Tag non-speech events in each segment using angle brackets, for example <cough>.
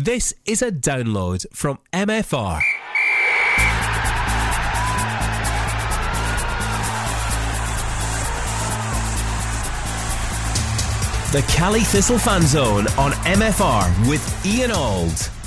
This is a download from MFR. The Caley Thistle Fan Zone on MFR with Ian Auld.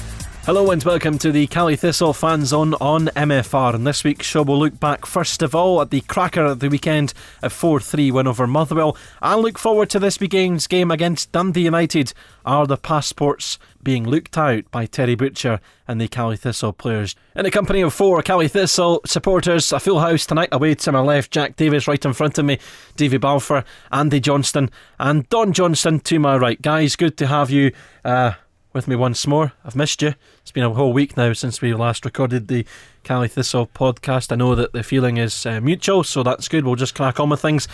Hello and welcome to the Caley Thistle Fan Zone on MFR. And this week's show will look back first of all at the cracker at the weekend, a 4 3 win over Motherwell, and look forward to this weekend's game against Dundee United. Are the passports being looked out by Terry Butcher and the Caley Thistle players? In the company of four Caley Thistle supporters, a full house tonight away to my left, Jack Davis right in front of me, Davy Balfour, Andy Johnston, and Don Johnson to my right. Guys, good to have you. Uh, with me once more. I've missed you. It's been a whole week now since we last recorded the Caley Thistle podcast. I know that the feeling is uh, mutual, so that's good. We'll just crack on with things.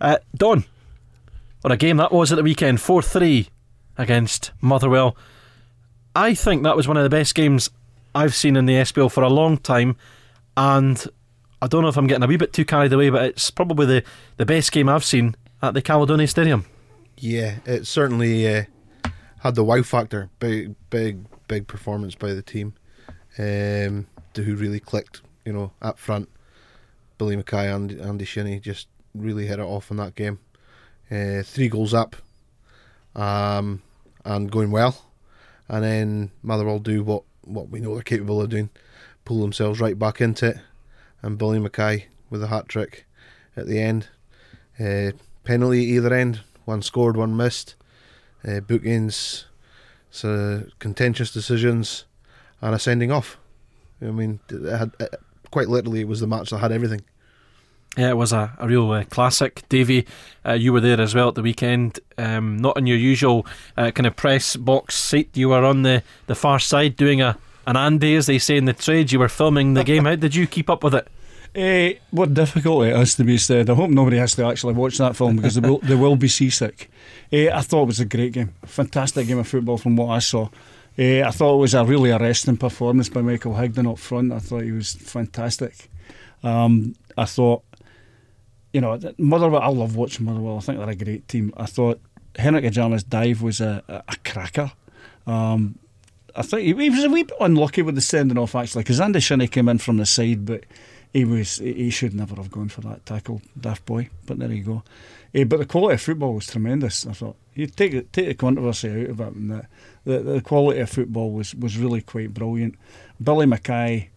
Uh, Don, what a game that was at the weekend 4 3 against Motherwell. I think that was one of the best games I've seen in the SPL for a long time, and I don't know if I'm getting a wee bit too carried away, but it's probably the, the best game I've seen at the Caledonia Stadium. Yeah, it certainly uh, had the wow factor. Big, big, big performance by the team. Um, who really clicked, you know, up front. Billy McKay and Andy Shinnie just really hit it off in that game. Uh, three goals up, um, and going well. And then Motherwell do what, what we know they're capable of doing, pull themselves right back into it. And Billy McKay with a hat trick at the end. Uh, penalty either end, one scored, one missed uh, bookings, so contentious decisions, and a sending off. I mean, it had, it, quite literally, it was the match that had everything. Yeah, it was a, a real uh, classic. Davy, uh, you were there as well at the weekend. Um, not in your usual uh, kind of press box seat. You were on the, the far side doing a an Andy, as they say in the trade. You were filming the game. <laughs> How did you keep up with it? Uh, what it is to be said. I hope nobody has to actually watch that film because they will, they will be seasick. Uh, I thought it was a great game, a fantastic game of football from what I saw. Uh, I thought it was a really arresting performance by Michael Higdon up front. I thought he was fantastic. Um, I thought, you know, Motherwell. I love watching Motherwell. I think they're a great team. I thought Henrik Ojamaa's dive was a, a, a cracker. Um, I think he, he, was a wee bit unlucky with the sending off actually because Andy Shinnie came in from the side, but he was he should never have gone for that tackle, daft boy. But there you go. Uh, but the quality of football was tremendous. I thought you take take the controversy out of it, and the, the, the quality of football was was really quite brilliant. Billy McKay.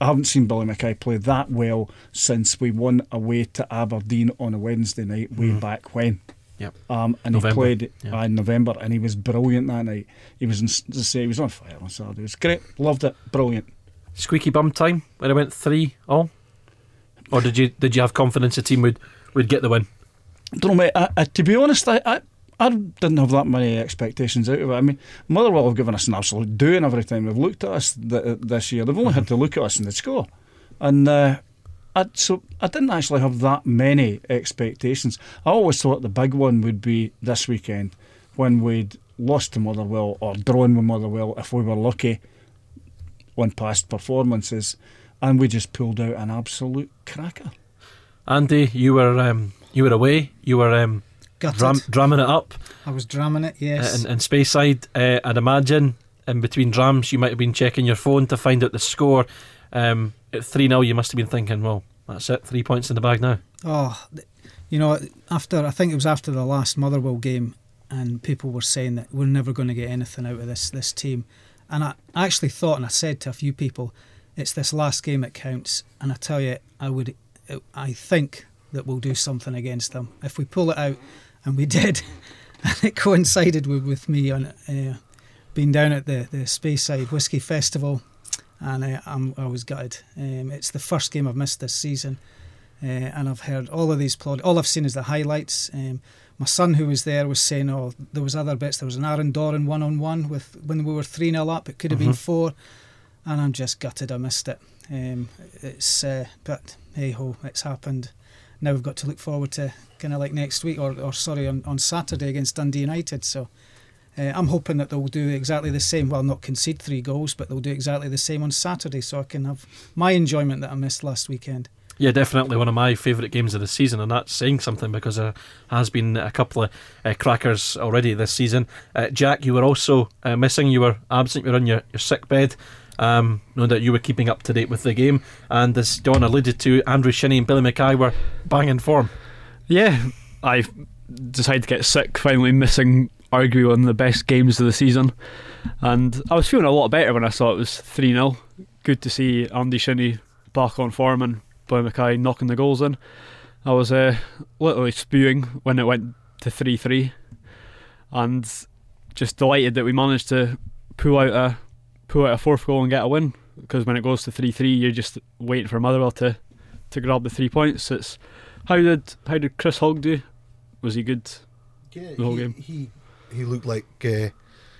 I haven't seen Billy McKay play that well since we won away to Aberdeen on a Wednesday night way mm. back when. Yep. Um, and November. he played yeah. in November, and he was brilliant that night. He was, in, he was on fire on Saturday. It was great. Loved it. Brilliant. Squeaky bum time when it went three all, or did you did you have confidence the team would would get the win? don't know, mate. I, I, to be honest, I, I, I didn't have that many expectations out of it. I mean, Motherwell have given us an absolute doing every time they've looked at us th- this year. They've only had to look at us and they score. And uh, I, so I didn't actually have that many expectations. I always thought the big one would be this weekend when we'd lost to Motherwell or drawn with Motherwell if we were lucky on past performances, and we just pulled out an absolute cracker. Andy, you were um, you were away. You were um, dram- drumming it up. I was drumming it, yes. In, in Speyside, uh, I'd imagine in between drums, you might have been checking your phone to find out the score. Um, at 3 0, you must have been thinking, well, that's it, three points in the bag now. Oh, you know, after I think it was after the last Motherwell game, and people were saying that we're never going to get anything out of this this team. And I actually thought, and I said to a few people, it's this last game that counts. And I tell you, I would, I think that we'll do something against them. If we pull it out, and we <laughs> did, and it coincided with, with me on uh, being down at the, the Speyside Whisky Festival, and uh, I'm, I was gutted. Um, it's the first game I've missed this season, uh, and I've heard all of these plaudits. All I've seen is the highlights. Um, my son, who was there, was saying, "Oh, there was other bits. There was an Aaron Doran one on one with when we were three 0 up. It could have mm-hmm. been four, and I'm just gutted. I missed it. Um, it's uh, but hey ho, it's happened now we've got to look forward to kind of like next week or, or sorry on, on Saturday against Dundee United. So uh, I'm hoping that they'll do exactly the same. Well, not concede three goals, but they'll do exactly the same on Saturday, so I can have my enjoyment that I missed last weekend. Yeah, definitely one of my favourite games of the season, and that's saying something because there has been a couple of uh, crackers already this season. Uh, Jack, you were also uh, missing. You were absent. You were on your, your sick bed. Um, know that you were keeping up to date with the game, and as Don alluded to, Andrew Shinnie and Billy McKay were banging form. Yeah, I decided to get sick, finally missing arguably one of the best games of the season, and I was feeling a lot better when I saw it was three 0 Good to see Andy Shinnie back on form and Billy McKay knocking the goals in. I was uh, literally spewing when it went to 3 3 and just delighted that we managed to pull out a pull out a fourth goal and get a win because when it goes to 3 3 you're just waiting for Motherwell to, to grab the three points. It's how did how did Chris Hogg do? Was he good Yeah, the whole he, game? he he looked like uh,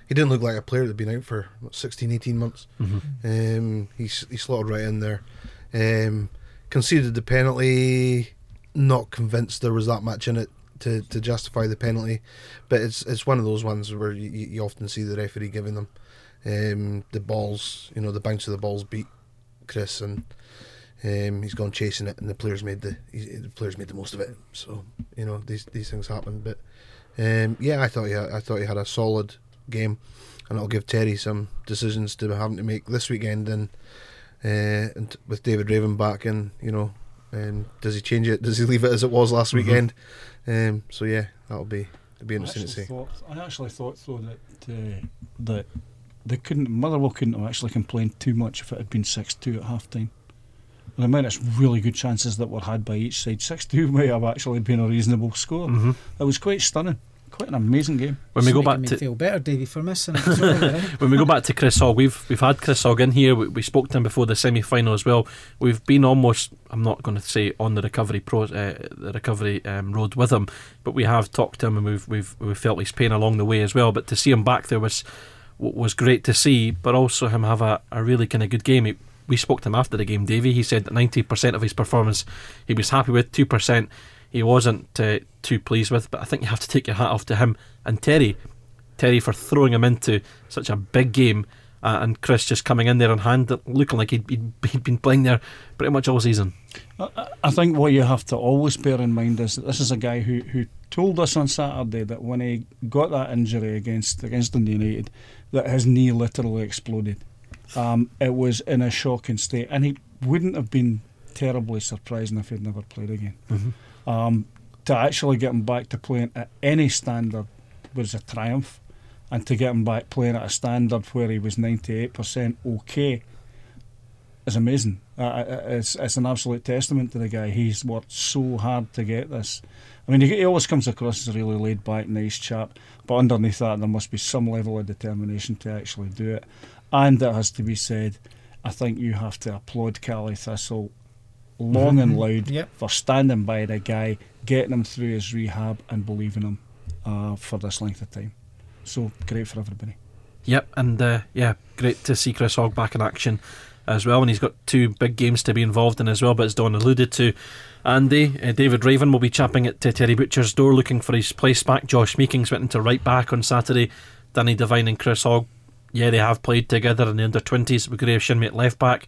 he didn't look like a player that'd been out for what, 16, 18 months. Um, he he slotted right in there. Um, conceded the penalty. Not convinced there was that much in it to, to justify the penalty, but it's it's one of those ones where you, you often see the referee giving them um, the balls. You know, the bounce of the balls beat Chris, and um, he's gone chasing it, and the players made the he, the players made the most of it. So you know these these things happen, but um, yeah, I thought he had, I thought he had a solid game, and it'll give Terry some decisions to having to make this weekend, and uh, and with David Raven back, and you know, um, does he change it? Does he leave it as it was last weekend? Um, so yeah, that'll be it'll be interesting to see. thought, I actually thought though that uh, that they couldn't Motherwell couldn't have actually complained too much if it had been six two at half time. And I mean, it's really good chances that were had by each side. Six two <laughs> may have actually been a reasonable score. Mhm. It was quite stunning, quite an amazing game. When we go back to feel better, Davey, for missing it. <laughs> Sorry, <laughs> when we go back to Chris Hogg, we've we've had Chris Hogg in here. We, we spoke to him before the semi final as well. We've been almost I'm not going to say on the recovery pro uh, the recovery um, road with him, but we have talked to him and we've we've we felt his pain along the way as well. But to see him back there was was great to see, but also him have a, a really kind of good game. He, we spoke to him after the game, Davey. He said that 90% of his performance he was happy with, 2% he wasn't uh, too pleased with. But I think you have to take your hat off to him and Terry. Terry for throwing him into such a big game, uh, and Chris just coming in there on hand, looking like he'd, he'd, <laughs> he'd been playing there pretty much all season. I- think what you have to always bear in mind is that this is a guy who, who told us on Saturday that when he got that injury against against Dundee United, that his knee literally exploded. Um, it was in a shocking state, and he wouldn't have been terribly surprising if he'd never played again. Um, to actually get him back to playing at any standard was a triumph, and to get him back playing at a standard where he was ninety eight percent okay is amazing. Uh, it's it's an absolute testament to the guy. He's worked so hard to get this. I mean, he, he always comes across as a really laid back, nice chap, but underneath that, there must be some level of determination to actually do it. And it has to be said, I think you have to applaud Caley Thistle long and loud Yep. for standing by the guy, getting him through his rehab, and believing him uh, for this length of time. So great for everybody. Yep, and uh, yeah, great to see Chris Hogg back in action as well. And he's got two big games to be involved in as well. But as Don alluded to, Andy, uh, David Raven will be chapping at Terry Butcher's door looking for his place back. Josh Meekings went into right back on Saturday. Danny Devine and Chris Hogg, yeah, they have played together in the under 20s with Graeme Shinnie at left back.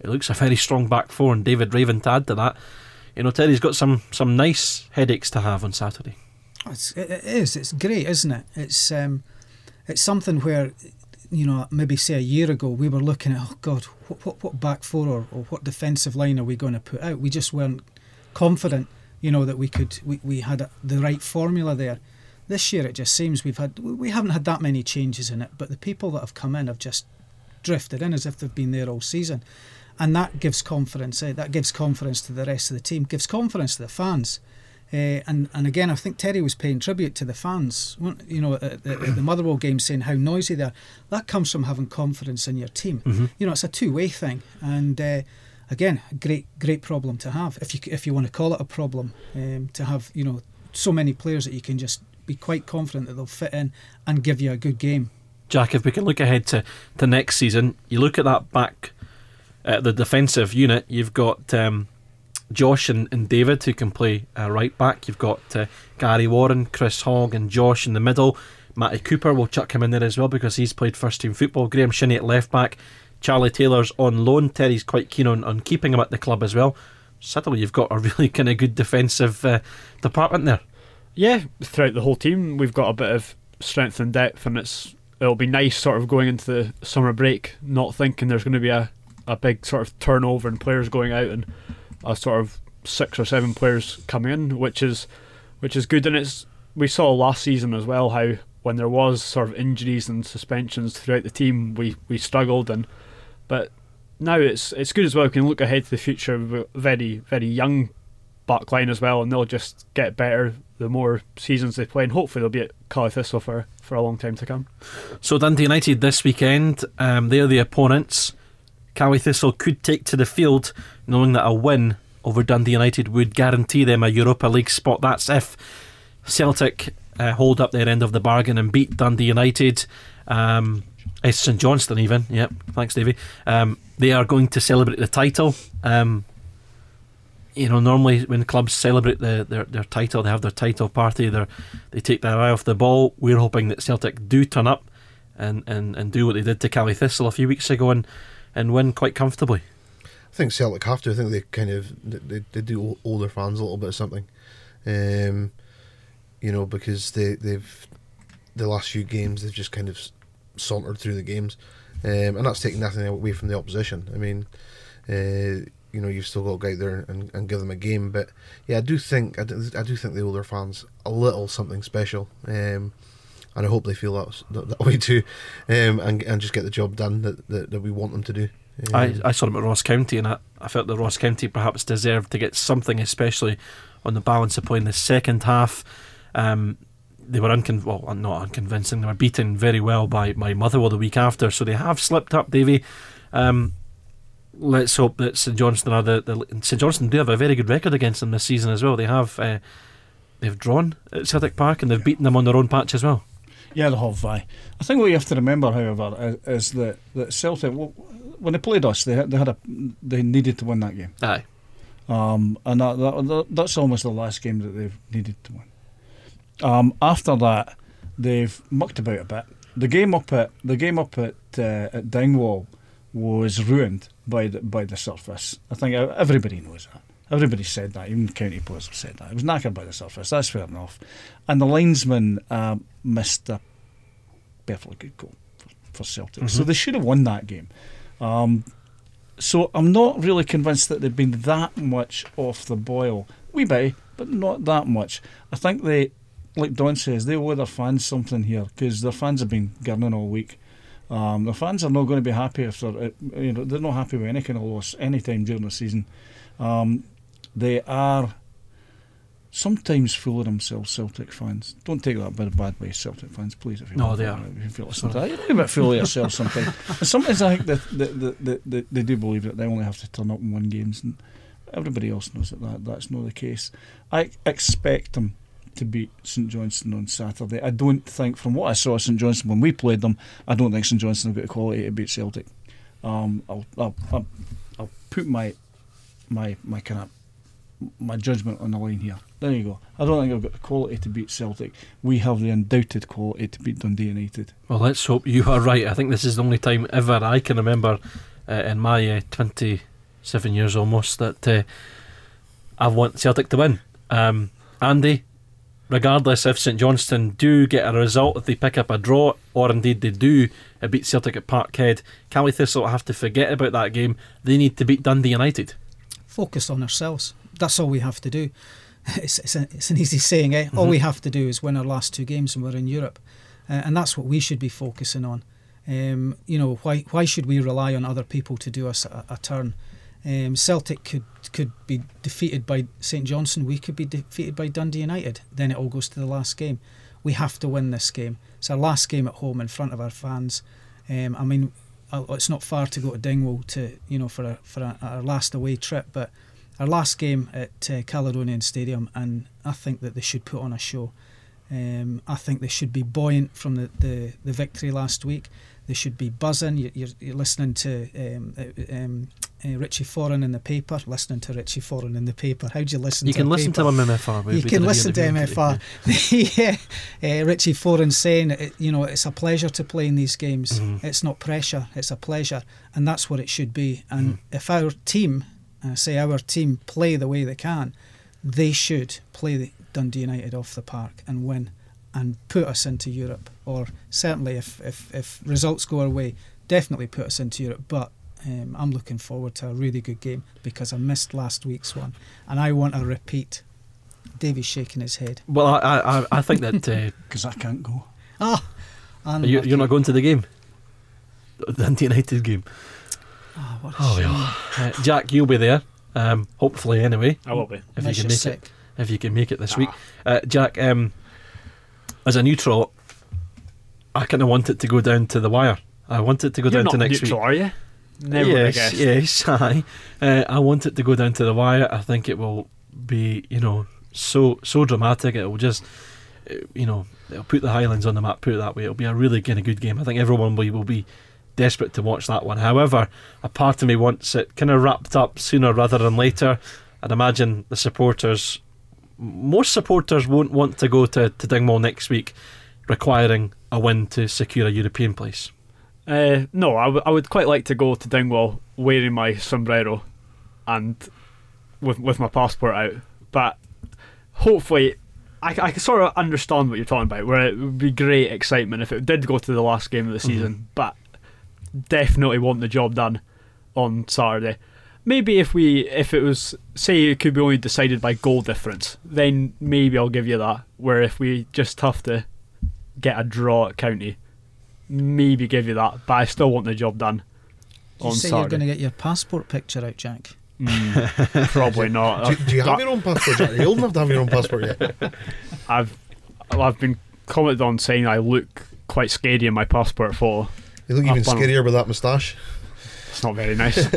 It looks a very strong back four, and David Raven to add to that. You know, Terry's got some, some nice headaches to have on Saturday. It's, it is. It's great, isn't it? It's um, it's something where, you know, maybe say a year ago we were looking at, oh God, what what, what back four or, or what defensive line are we going to put out? We just weren't confident, you know, that we could we, we had a, the right formula there. This year it just seems we've had we haven't had that many changes in it, but the people that have come in have just drifted in as if they've been there all season. And that gives confidence. Eh? That gives confidence to the rest of the team. Gives confidence to the fans. Uh, and and again, I think Terry was paying tribute to the fans. You know, at, the- at the Motherwell game, saying how noisy they are. That comes from having confidence in your team. You know, it's a two-way thing. And uh, again, a great great problem to have. If you if you want to call it a problem, um, to have you know so many players that you can just be quite confident that they'll fit in and give you a good game. Jack, if we can look ahead to, the next season, you look at that back, uh, the defensive unit, you've got um, Josh and, and David who can play uh, right back. You've got uh, Gary Warren, Chris Hogg, and Josh in the middle. Matty Cooper will chuck him in there as well because he's played first team football. Graeme Shinnie at left back. Charlie Taylor's on loan. Terry's quite keen on, on keeping him at the club as well. suddenly you've got a <laughs> really kind of good defensive uh, department there. Yeah, throughout the whole team, we've got a bit of strength and depth, and it's it'll be nice sort of going into the summer break, not thinking there's going to be a, a big sort of turnover and players going out and a sort of six or seven players coming in, which is which is good. And it's we saw last season as well how when there was sort of injuries and suspensions throughout the team, we, we struggled and but now it's it's good as well. We can look ahead to the future. With very very young back line as well, and they'll just get better the more seasons they play, and hopefully they'll be at Caley Thistle for, for a long time to come. So Dundee United this weekend, um, they're the opponents. Caley Thistle could take to the field, knowing that a win over Dundee United would guarantee them a Europa League spot. That's if Celtic uh, hold up their end of the bargain and beat Dundee United. Um, it's St Johnstone, even. Yep, thanks, Davey. Um, they are going to celebrate the title. Um, you know, normally when clubs celebrate the, their their title, they have their title party. They take their eye off the ball. We're hoping that Celtic do turn up and, and, and do what they did to Caley Thistle a few weeks ago and, and win quite comfortably. I think Celtic have to. I think they kind of they, they do owe their fans a little bit of something. Um, you know, because they they've the last few games they've just kind of sauntered through the games, um, and that's taking nothing away from the opposition. I mean, uh, you know, you've still got to go out there and, and give them a game. But yeah, I do think I do, I do think they owe their fans a little something special. Um, and I hope they feel that, that, that way too, um, and and just get the job done that, that, that we want them to do. Um, I, I saw them at Ross County, and I, I felt that Ross County perhaps deserved to get something, especially on the balance of play in the second half. Um, they were uncon- well, not unconvincing. They were beaten very well by, by Motherwell the week after, so they have slipped up, Davy. Um, let's hope that St Johnstone are the, the St Johnstone do have a very good record against them this season as well. They have uh, they've drawn at Celtic Park and they've beaten them on their own patch as well. Yeah, they have. Aye. I think what you have to remember, however, is, is that, that Celtic, when they played us, they they had a they needed to win that game. Aye. Um, and that, that, that's almost the last game that they've needed to win. Um, after that, they've mucked about a bit. The game up at the game up at uh, at Dingwall was ruined by the by the surface. I think everybody knows that. Everybody said that. Even county players have said that. It was knackered by the surface. That's fair enough. And the linesman uh, missed a perfectly good goal for, for Celtic, mm-hmm. so they should have won that game. Um, so I'm not really convinced that they've been that much off the boil. We bit, but not that much. I think they like Don says, they owe their fans something here because their fans have been gurning all week. Um, the fans are not going to be happy if they're, uh, you know, they're not happy with any kind of loss any time during the season. Um, they are sometimes full of themselves, Celtic fans. Don't take that bit of bad way, Celtic fans, please. If you no, they are. If you feel you're a bit full of yourself sometimes. <laughs> sometimes I think that, that, that, they do believe that they only have to turn up and win games, and everybody else knows that, that that's not the case. I expect them to beat St Johnstone on Saturday. I don't think, from what I saw St Johnstone when we played them, I don't think St Johnstone have got the quality to beat Celtic. Um, I'll, I'll, I'll, I'll, put my my my kind of my judgment on the line here. There you go. I don't think I've got the quality to beat Celtic. We have the undoubted quality to beat Dundee United. Well, let's hope you are right. I think this is the only time ever I can remember uh, in my uh, 27 years almost that uh, I want Celtic to win. Um, Andy, regardless if St Johnstone do get a result, if they pick up a draw, or indeed they do beat Celtic at Parkhead, Caley Thistle have to forget about that game. They need to beat Dundee United. Focus on ourselves. That's all we have to do. <laughs> It's, it's, a, it's an easy saying, eh? Mm-hmm. All we have to do is win our last two games and we're in Europe. Uh, and that's what we should be focusing on. Um, you know, why why should we rely on other people to do us a, a turn? Um, Celtic could could be defeated by St Johnstone. We could be defeated by Dundee United. Then it all goes to the last game. We have to win this game. It's our last game at home in front of our fans. Um, I mean, uh, it's not far to go to Dingwall to you know for a, for a, our last away trip, but our last game at uh, Caledonian Stadium, and I think that they should put on a show. Um, I think they should be buoyant from the, the, the victory last week. They should be buzzing. You're, you're, you're listening to um, uh, um, uh, Richie Foran in the paper, listening to Richie Foran in the paper. How do you listen you to can listen paper? to him MFR. You can listen to MFR. <laughs> <laughs> yeah. Uh, Richie Foran saying, it, you know, it's a pleasure to play in these games. Mm-hmm. It's not pressure, it's a pleasure. And that's what it should be. And mm-hmm. if our team uh, say our team play the way they can, they should play the Dundee United off the park and win and put us into Europe. Or certainly, if, if, if results go our way, definitely put us into Europe. But um, I'm looking forward to a really good game because I missed last week's one and I want a repeat. Davy's shaking his head. Well, I I, I think that uh, <laughs> because I can't go. Ah, you, you're not going to the game, the Dundee United game. Ah, what a Oh, shame. yeah. Uh, Jack, you'll be there. Um, hopefully, anyway. I will be. If Unless you can make sick. it, if you can make it this Ah. week, uh, Jack. Um, as a neutral, I kind of want it to go down to the wire. I want it to go You're down not to next neutral, week. are you? Never would have yes, guessed. yes, <laughs> aye. Uh, I want it to go down to the wire. I think it will be, you know, so so dramatic. It will just, uh, you know, it'll put the Highlands on the map. Put it that way. It'll be a really kind of good game. I think everyone will, will be desperate to watch that one. However, a part of me wants it kind of wrapped up sooner rather than later. I'd imagine the supporters, most supporters won't want to go to, to Dingwall next week, requiring a win to secure a European place. Uh, no, I, w- I would quite like to go to Dingwall wearing my sombrero and with with my passport out. But hopefully, I, I can sort of understand what you're talking about. Where it would be great excitement if it did go to the last game of the season. But definitely want the job done on Saturday. Maybe if we if it was say it could be only decided by goal difference, then maybe I'll give you that. Where if we just have to get a draw at County, maybe give you that. But I still want the job done You on say you're going to get your passport picture out, Jack. Mm, probably not. <laughs> Do, do you have your own passport? Jack? Are you old enough to have your own passport yet? <laughs> I've I've been commented on saying I look quite scary in my passport photo. You look even Up on- scarier with that moustache. It's not very nice. <laughs>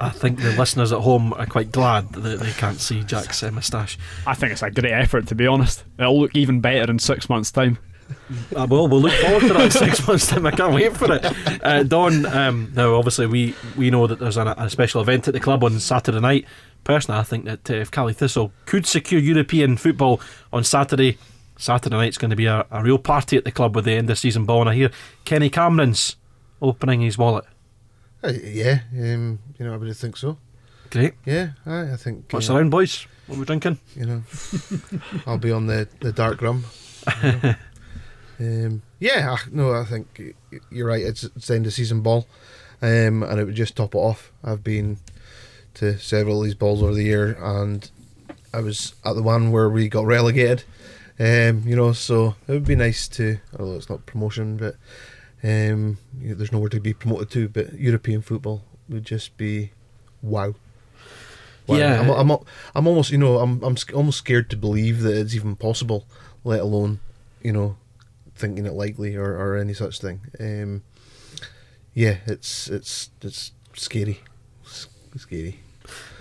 I think the listeners at home are quite glad that they can't see Jack's uh, moustache. I think it's a great effort to be honest. It'll look even better in six months' time. Uh, well, we'll look forward to that in six <laughs> months' time. I can't wait for it. Uh, Don, um, now obviously we, we know that there's an, a special event at the club on Saturday night. Personally, I think that uh, if Caley Thistle could secure European football on Saturday, Saturday night's going to be a, a real party at the club with the end of season ball. And I hear Kenny Cameron's opening his wallet. Uh, yeah, um, you know, I would think so. Great. Yeah, aye, I think. What's uh, around, boys? What are we drinking? You know, <laughs> I'll be on the, the dark rum. you know. <laughs> um, yeah, I- no, I think you're right. It's, it's the end of season ball, um, and it would just top it off. I've been to several of these balls over the year, and I was at the one where we got relegated. Um, you know, so it would be nice to, although it's not promotion, but um, you know, there's nowhere to be promoted to. But European football would just be wow. Wow. Yeah. I'm, I'm, I'm almost, you know, I'm, I'm almost scared to believe that it's even possible, let alone, you know, thinking it likely or, or any such thing. Um, yeah, it's it's it's scary, S- scary.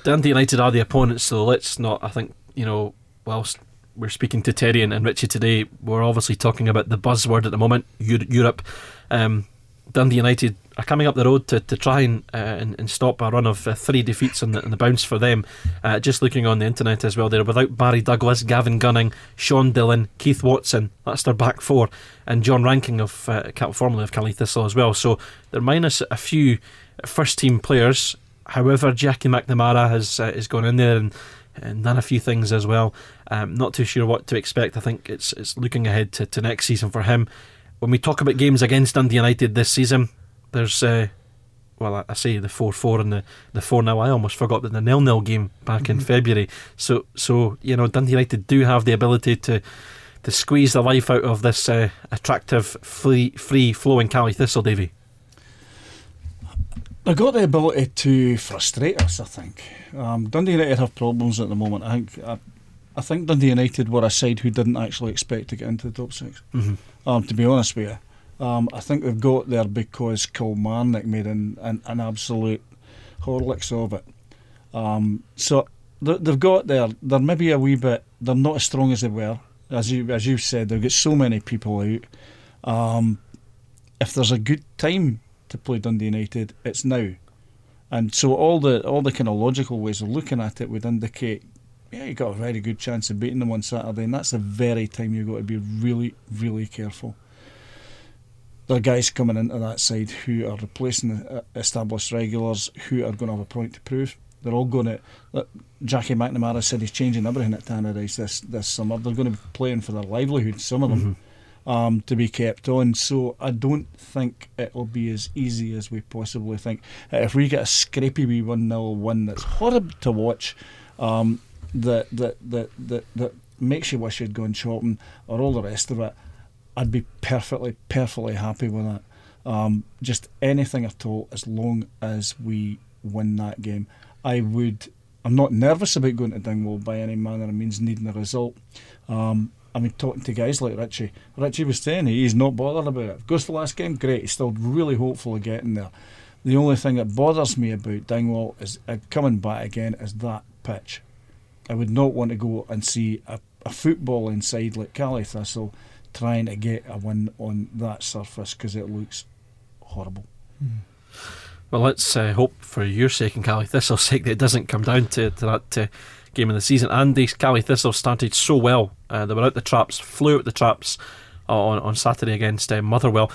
Dundee United are the opponents, so let's not. I think you know, whilst we're speaking to Terry and, and Richie today, we're obviously talking about the buzzword at the moment, Europe. Um, Dundee United are coming up the road to, to try and, uh, and and stop a run of uh, three defeats on the, the bounce for them. Uh, just looking on the internet as well, they're without Barry Douglas, Gavin Gunning, Sean Dillon, Keith Watson. That's their back four, and John Rankin of uh, formerly of Caley Thistle as well. So they're minus a few first team players. However, Jackie McNamara has uh, has gone in there and, and done a few things as well. Um, not too sure what to expect. I think it's it's looking ahead to, to next season for him. When we talk about games against Dundee United this season, there's uh, well, I, I say the four four and the the four now. I almost forgot that the nil nil game back in February. So so you know Dundee United do have the ability to to squeeze the life out of this uh, attractive free free flowing Caley Thistle, Davy. They've got the ability to frustrate us. I think um, Dundee United have problems at the moment. I think I, I think Dundee United were a side who didn't actually expect to get into the top 6 Mm-hmm. Um, to be honest with you, um, I think they've got there because Kilmarnock made an, an, an absolute horlicks of it. Um, so they- they've got there. They're maybe a wee bit. They're not as strong as they were. As you as you said, they've got so many people out. Um, if there's a good time to play Dundee United, it's now. And so all the all the kind of logical ways of looking at it would indicate, yeah, you got a very good chance of beating them on Saturday, and that's the very time you've got to be really, really careful. There are guys coming into that side who are replacing uh, established regulars who are going to have a point to prove. They're all going to. Look, Jackie McNamara said he's changing everything at Tannadice this this summer. They're going to be playing for their livelihood. Some of them. Mm-hmm. Um, to be kept on, so I don't think it'll be as easy as we possibly think. If we get a scrapey wee one 0 win that's horrible to watch, um, that that that that that makes you wish you'd gone shopping or all the rest of it, I'd be perfectly perfectly happy with that. Um, just anything at all, as long as we win that game. I would. I'm not nervous about going to Dingwall by any manner of means, needing a result. Um, I mean, talking to guys like Richie. Richie was saying he's not bothered about it. Goes to the last game, great. He's still really hopeful of getting there. The only thing that bothers me about Dingwall is uh, coming back again is that pitch. I would not want to go and see a, a football inside like Caley Thistle trying to get a win on that surface because it looks horrible. Well, let's uh, hope for your sake and Caley Thistle's sake that it doesn't come down to, to that uh, game of the season. And these Caley Thistle started so well. Uh, they were out the traps, flew out the traps on, on Saturday against uh, Motherwell.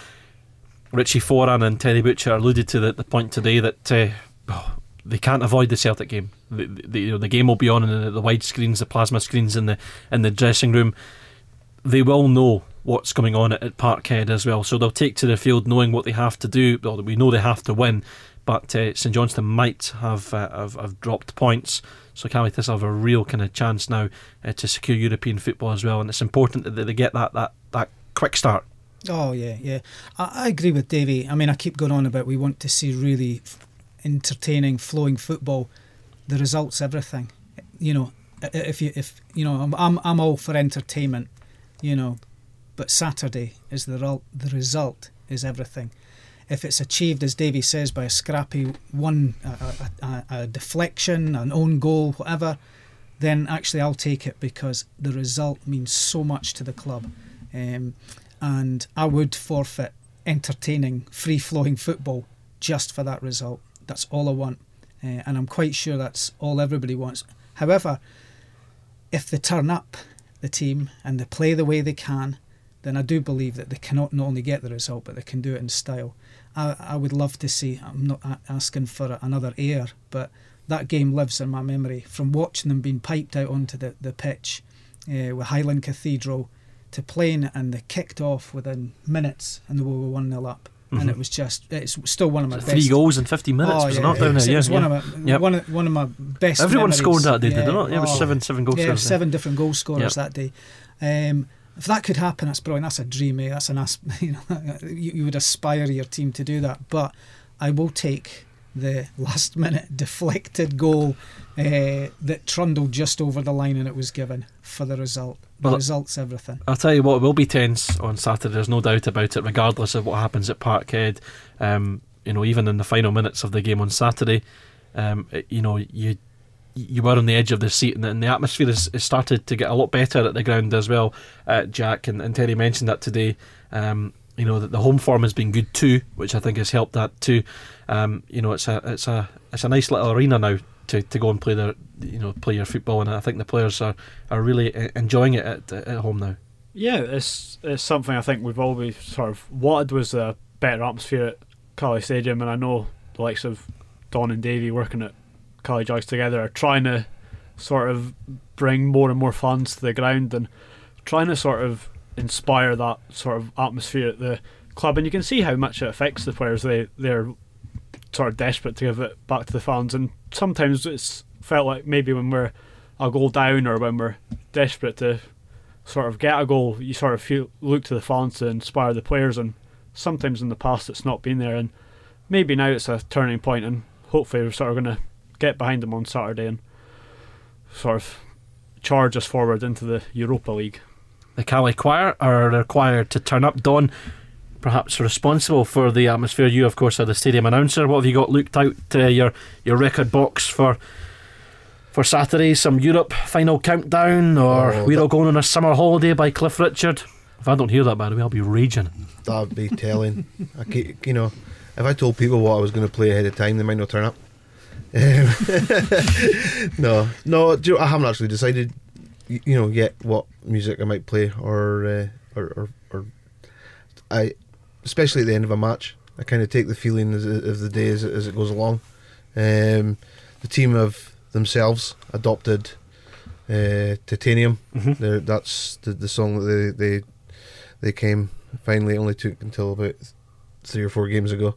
Richie Foran and Terry Butcher alluded to the, the point today that uh, oh, they can't avoid the Celtic game. The, the, you know, the game will be on in the, the wide screens, the plasma screens in the in the dressing room. They will know what's going on at, at Parkhead as well, so they'll take to the field knowing what they have to do. Well, we know they have to win, but uh, St Johnstone might have, uh, have have dropped points. So Caley Thistle have a real kind of chance now uh, to secure European football as well, and it's important that they get that that, that quick start. Oh yeah, yeah. I, I agree with Davey. I mean, I keep going on about we want to see really entertaining, flowing football. The results, everything. You know, if you if you know, I'm I'm, I'm all for entertainment. You know, but Saturday is the. The result is everything. If it's achieved, as Davey says, by a scrappy one, a, a, a deflection, an own goal, whatever, then actually I'll take it because the result means so much to the club. Um, and I would forfeit entertaining, free flowing football just for that result. That's all I want. Uh, and I'm quite sure that's all everybody wants. However, if they turn up the team and they play the way they can, then I do believe that they cannot not only get the result, but they can do it in style. I, I would love to see, I'm not asking for another air, but that game lives in my memory from watching them being piped out onto the, the pitch uh, with Highland Cathedral to playing and they kicked off within minutes and they were 1 0 up. And it was just, it's still one of my best. Three goals in 50 minutes, Oh, was it yeah, not down there? it was yeah, one, yeah. of my, Yep. one, of, one of my best Everyone memories. scored that day, did they not? Yeah, it was oh. seven seven goal Yeah, scorers. seven different goal scorers Yep. that day. Um, if that could happen, that's brilliant. That's a dream. Eh? That's an asp- <laughs> you know you, you would aspire your team to do that. But I will take the last <laughs> minute deflected goal uh, that trundled just over the line and it was given for the result. The Well, result's everything. I'll tell you what, it will be tense on Saturday. There's no doubt about it, regardless of what happens at Parkhead. Um, you know, even in the final minutes of the game on Saturday, um, you know, you you were on the edge of the seat, and the, atmosphere has, has started to get a lot better at the ground as well. Uh, Jack and, and Terry mentioned that today. Um, you know that the home form has been good too, which I think has helped that too. Um, you know, it's a it's a it's a nice little arena now to, to go and play their you know play your football, and I think the players are, are really uh, enjoying it at, at home now. Yeah, it's it's something I think we've always sort of wanted was a better atmosphere at Caley Stadium, and I know the likes of Don and Davey working at Caley Jags together are trying to sort of bring more and more fans to the ground and trying to sort of inspire that sort of atmosphere at the club, and you can see how much it affects the players. They they're sort of desperate to give it back to the fans, and sometimes it's felt like maybe when we're a goal down or when we're desperate to sort of get a goal, you sort of feel look to the fans to inspire the players, and sometimes in the past it's not been there, and maybe now it's a turning point, and hopefully we're sort of going to get behind them on Saturday and sort of charge us forward into the Europa League. the Caley Choir are required to turn up. Don, perhaps responsible for the atmosphere. You, of course, are the stadium announcer. What have you got looked out uh, your your record box for for Saturday? Some Europe final countdown, or Oh, we're all going on a summer holiday by Cliff Richard? If I don't hear that, by the way, I'll be raging. That'd be telling. I keep, you know, if I told people what I was going to play ahead of time, they might not turn up. <laughs> No, no, do you know, I haven't actually decided, you know, yet what music I might play, or, uh, or, or, or, I, especially at the end of a match, I kind of take the feeling of the day as, it- as it goes along. Um, the team have themselves adopted uh, Titanium. Mhm. That's the, the song that they, they they came finally. It only took until about three or four games ago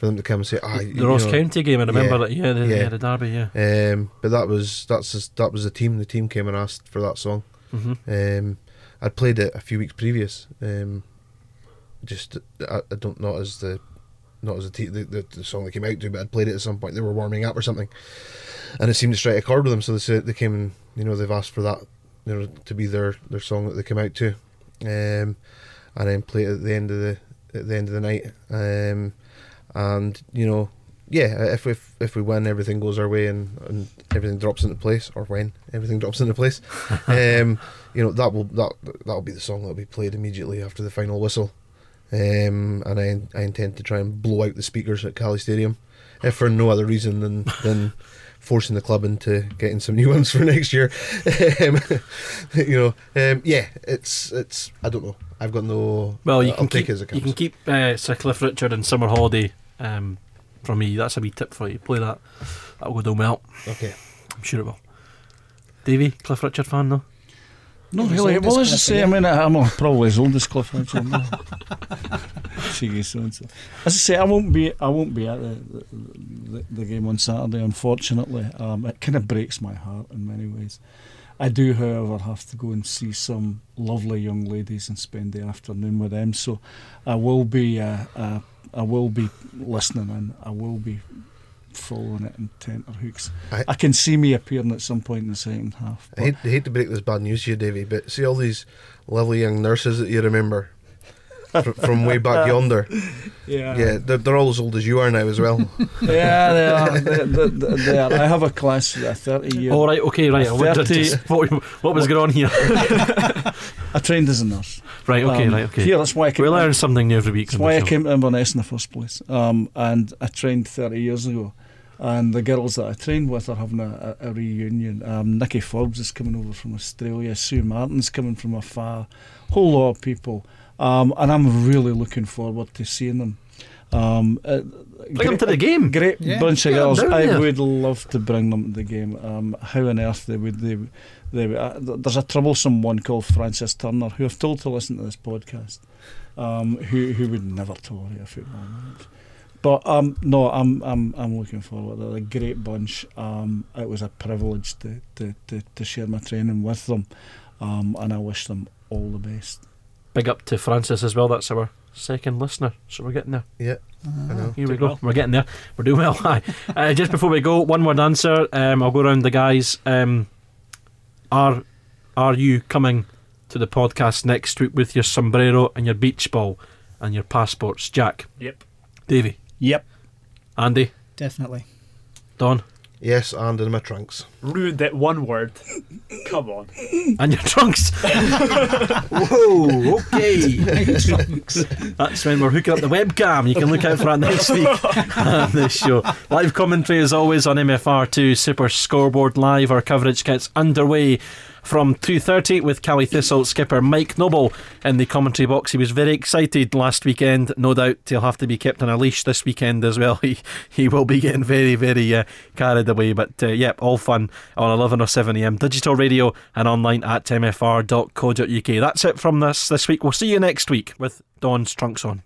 for them to come and say, "Ah, The Ross know, County game, I remember yeah, that. Yeah, the, yeah. the derby. Yeah. Um, but that was that's just, that was the team. The team came and asked for that song. hmm Um, I'd played it a few weeks previous. Um, just I, I don't not as the not as the, the, the the song they came out to, but I'd played it at some point. They were warming up or something, and it seemed to strike a chord with them. So they said they came and you know they've asked for that you know to be their their song that they came out to, um, and then play it at the end of the at the end of the night. Um, and you know yeah, if if if we win, everything goes our way, and, and everything drops into place, or when everything <laughs> drops into place, um, you know that will that that'll be the song that'll be played immediately after the final whistle, um, and I I intend to try and blow out the speakers at Caley Stadium, if for no other reason than than forcing the club into getting some <laughs> new ones for next year. um, <laughs> you know, um, yeah, it's it's I don't know. I've got no. Well, you I'll can take keep it as it you can keep uh, Sir Cliff Richard and Summer Holiday um, from me. That's a wee tip for you. Play that. That'll go down well. Okay. I'm sure it will. Davey, Cliff Richard fan though. Not As really. old Well, as as I say, I mean, I'm probably as old as Cliff Richard. no. <laughs> Cheeky so and so. As I say, I won't be. I won't be at the the, the, the game on Saturday. Unfortunately, um, it kind of breaks my heart in many ways. I do, however, have to go and see some lovely young ladies and spend the afternoon with them. So, I will be. Uh, uh, I will be listening and I will be following it in tenterhooks. I- I can see me appearing at some point in the second half. I hate, I hate to break this bad news to you, Davy, but see all these lovely young nurses that you remember fr- from way back yonder. yeah, Yeah, they're, they're all as old as you are now as well. <laughs> Yeah, they are. They, they, they, they are. I have a class, a 30 year. Oh right, okay, right. 30 what, what was going on here. <laughs> I trained as a nurse. right, okay, Um, right, okay. Here, that's why I came, we learn something new every week. that's why I came to Inverness in the first place. Um, and I trained 30 years ago. And the girls that I trained with are having a, a, a reunion. Um, Nikki Forbes is coming over from Australia. Sue Martin's coming from afar. Whole lot of people. Um, and I'm really looking forward to seeing them. Um, uh, Bring them to the game. Great Yeah. bunch of Get 'em girls. I there. would love to bring them to the game. Um, how on earth they would they? they would- uh, there's a troublesome one called Frances Turner who I've told to listen to this podcast. Um, who who would never tolerate a football match. But um, no, I'm I'm I'm looking forward. They're a great bunch. Um, it was a privilege to, to, to, to share my training with them, um, and I wish them all the best. Big up to Frances as well. That's our second listener, so we're getting there. yeah, I know. Here we go. We're getting there. We're doing well. <laughs> Hi. Uh, just before we go, one word answer. Um, I'll go around the guys. Um, are are you coming to the podcast next week with your sombrero and your beach ball and your passports, Jack? Yep. Davy. Yep. Andy, Definitely. Don, Yes, and in my trunks. Ruined that one word. Come on. and your trunks. <laughs> Whoa. Okay. <laughs> trunks. That's when we're hooking up the webcam. You can look out for that next week on this show. Live commentary as always on MFR2 Super Scoreboard Live. Our coverage gets underway from 2.30 with Caley Thistle skipper Mike Noble in the commentary box. He was very excited last weekend. No doubt he'll have to be kept on a leash this weekend as well. <laughs> He he will be getting very, very uh, carried away. But uh, yep, all fun on 11 or 7am digital radio and online at mfr.co.uk. That's it from this this week. We'll see you next week with Don's Trunks on.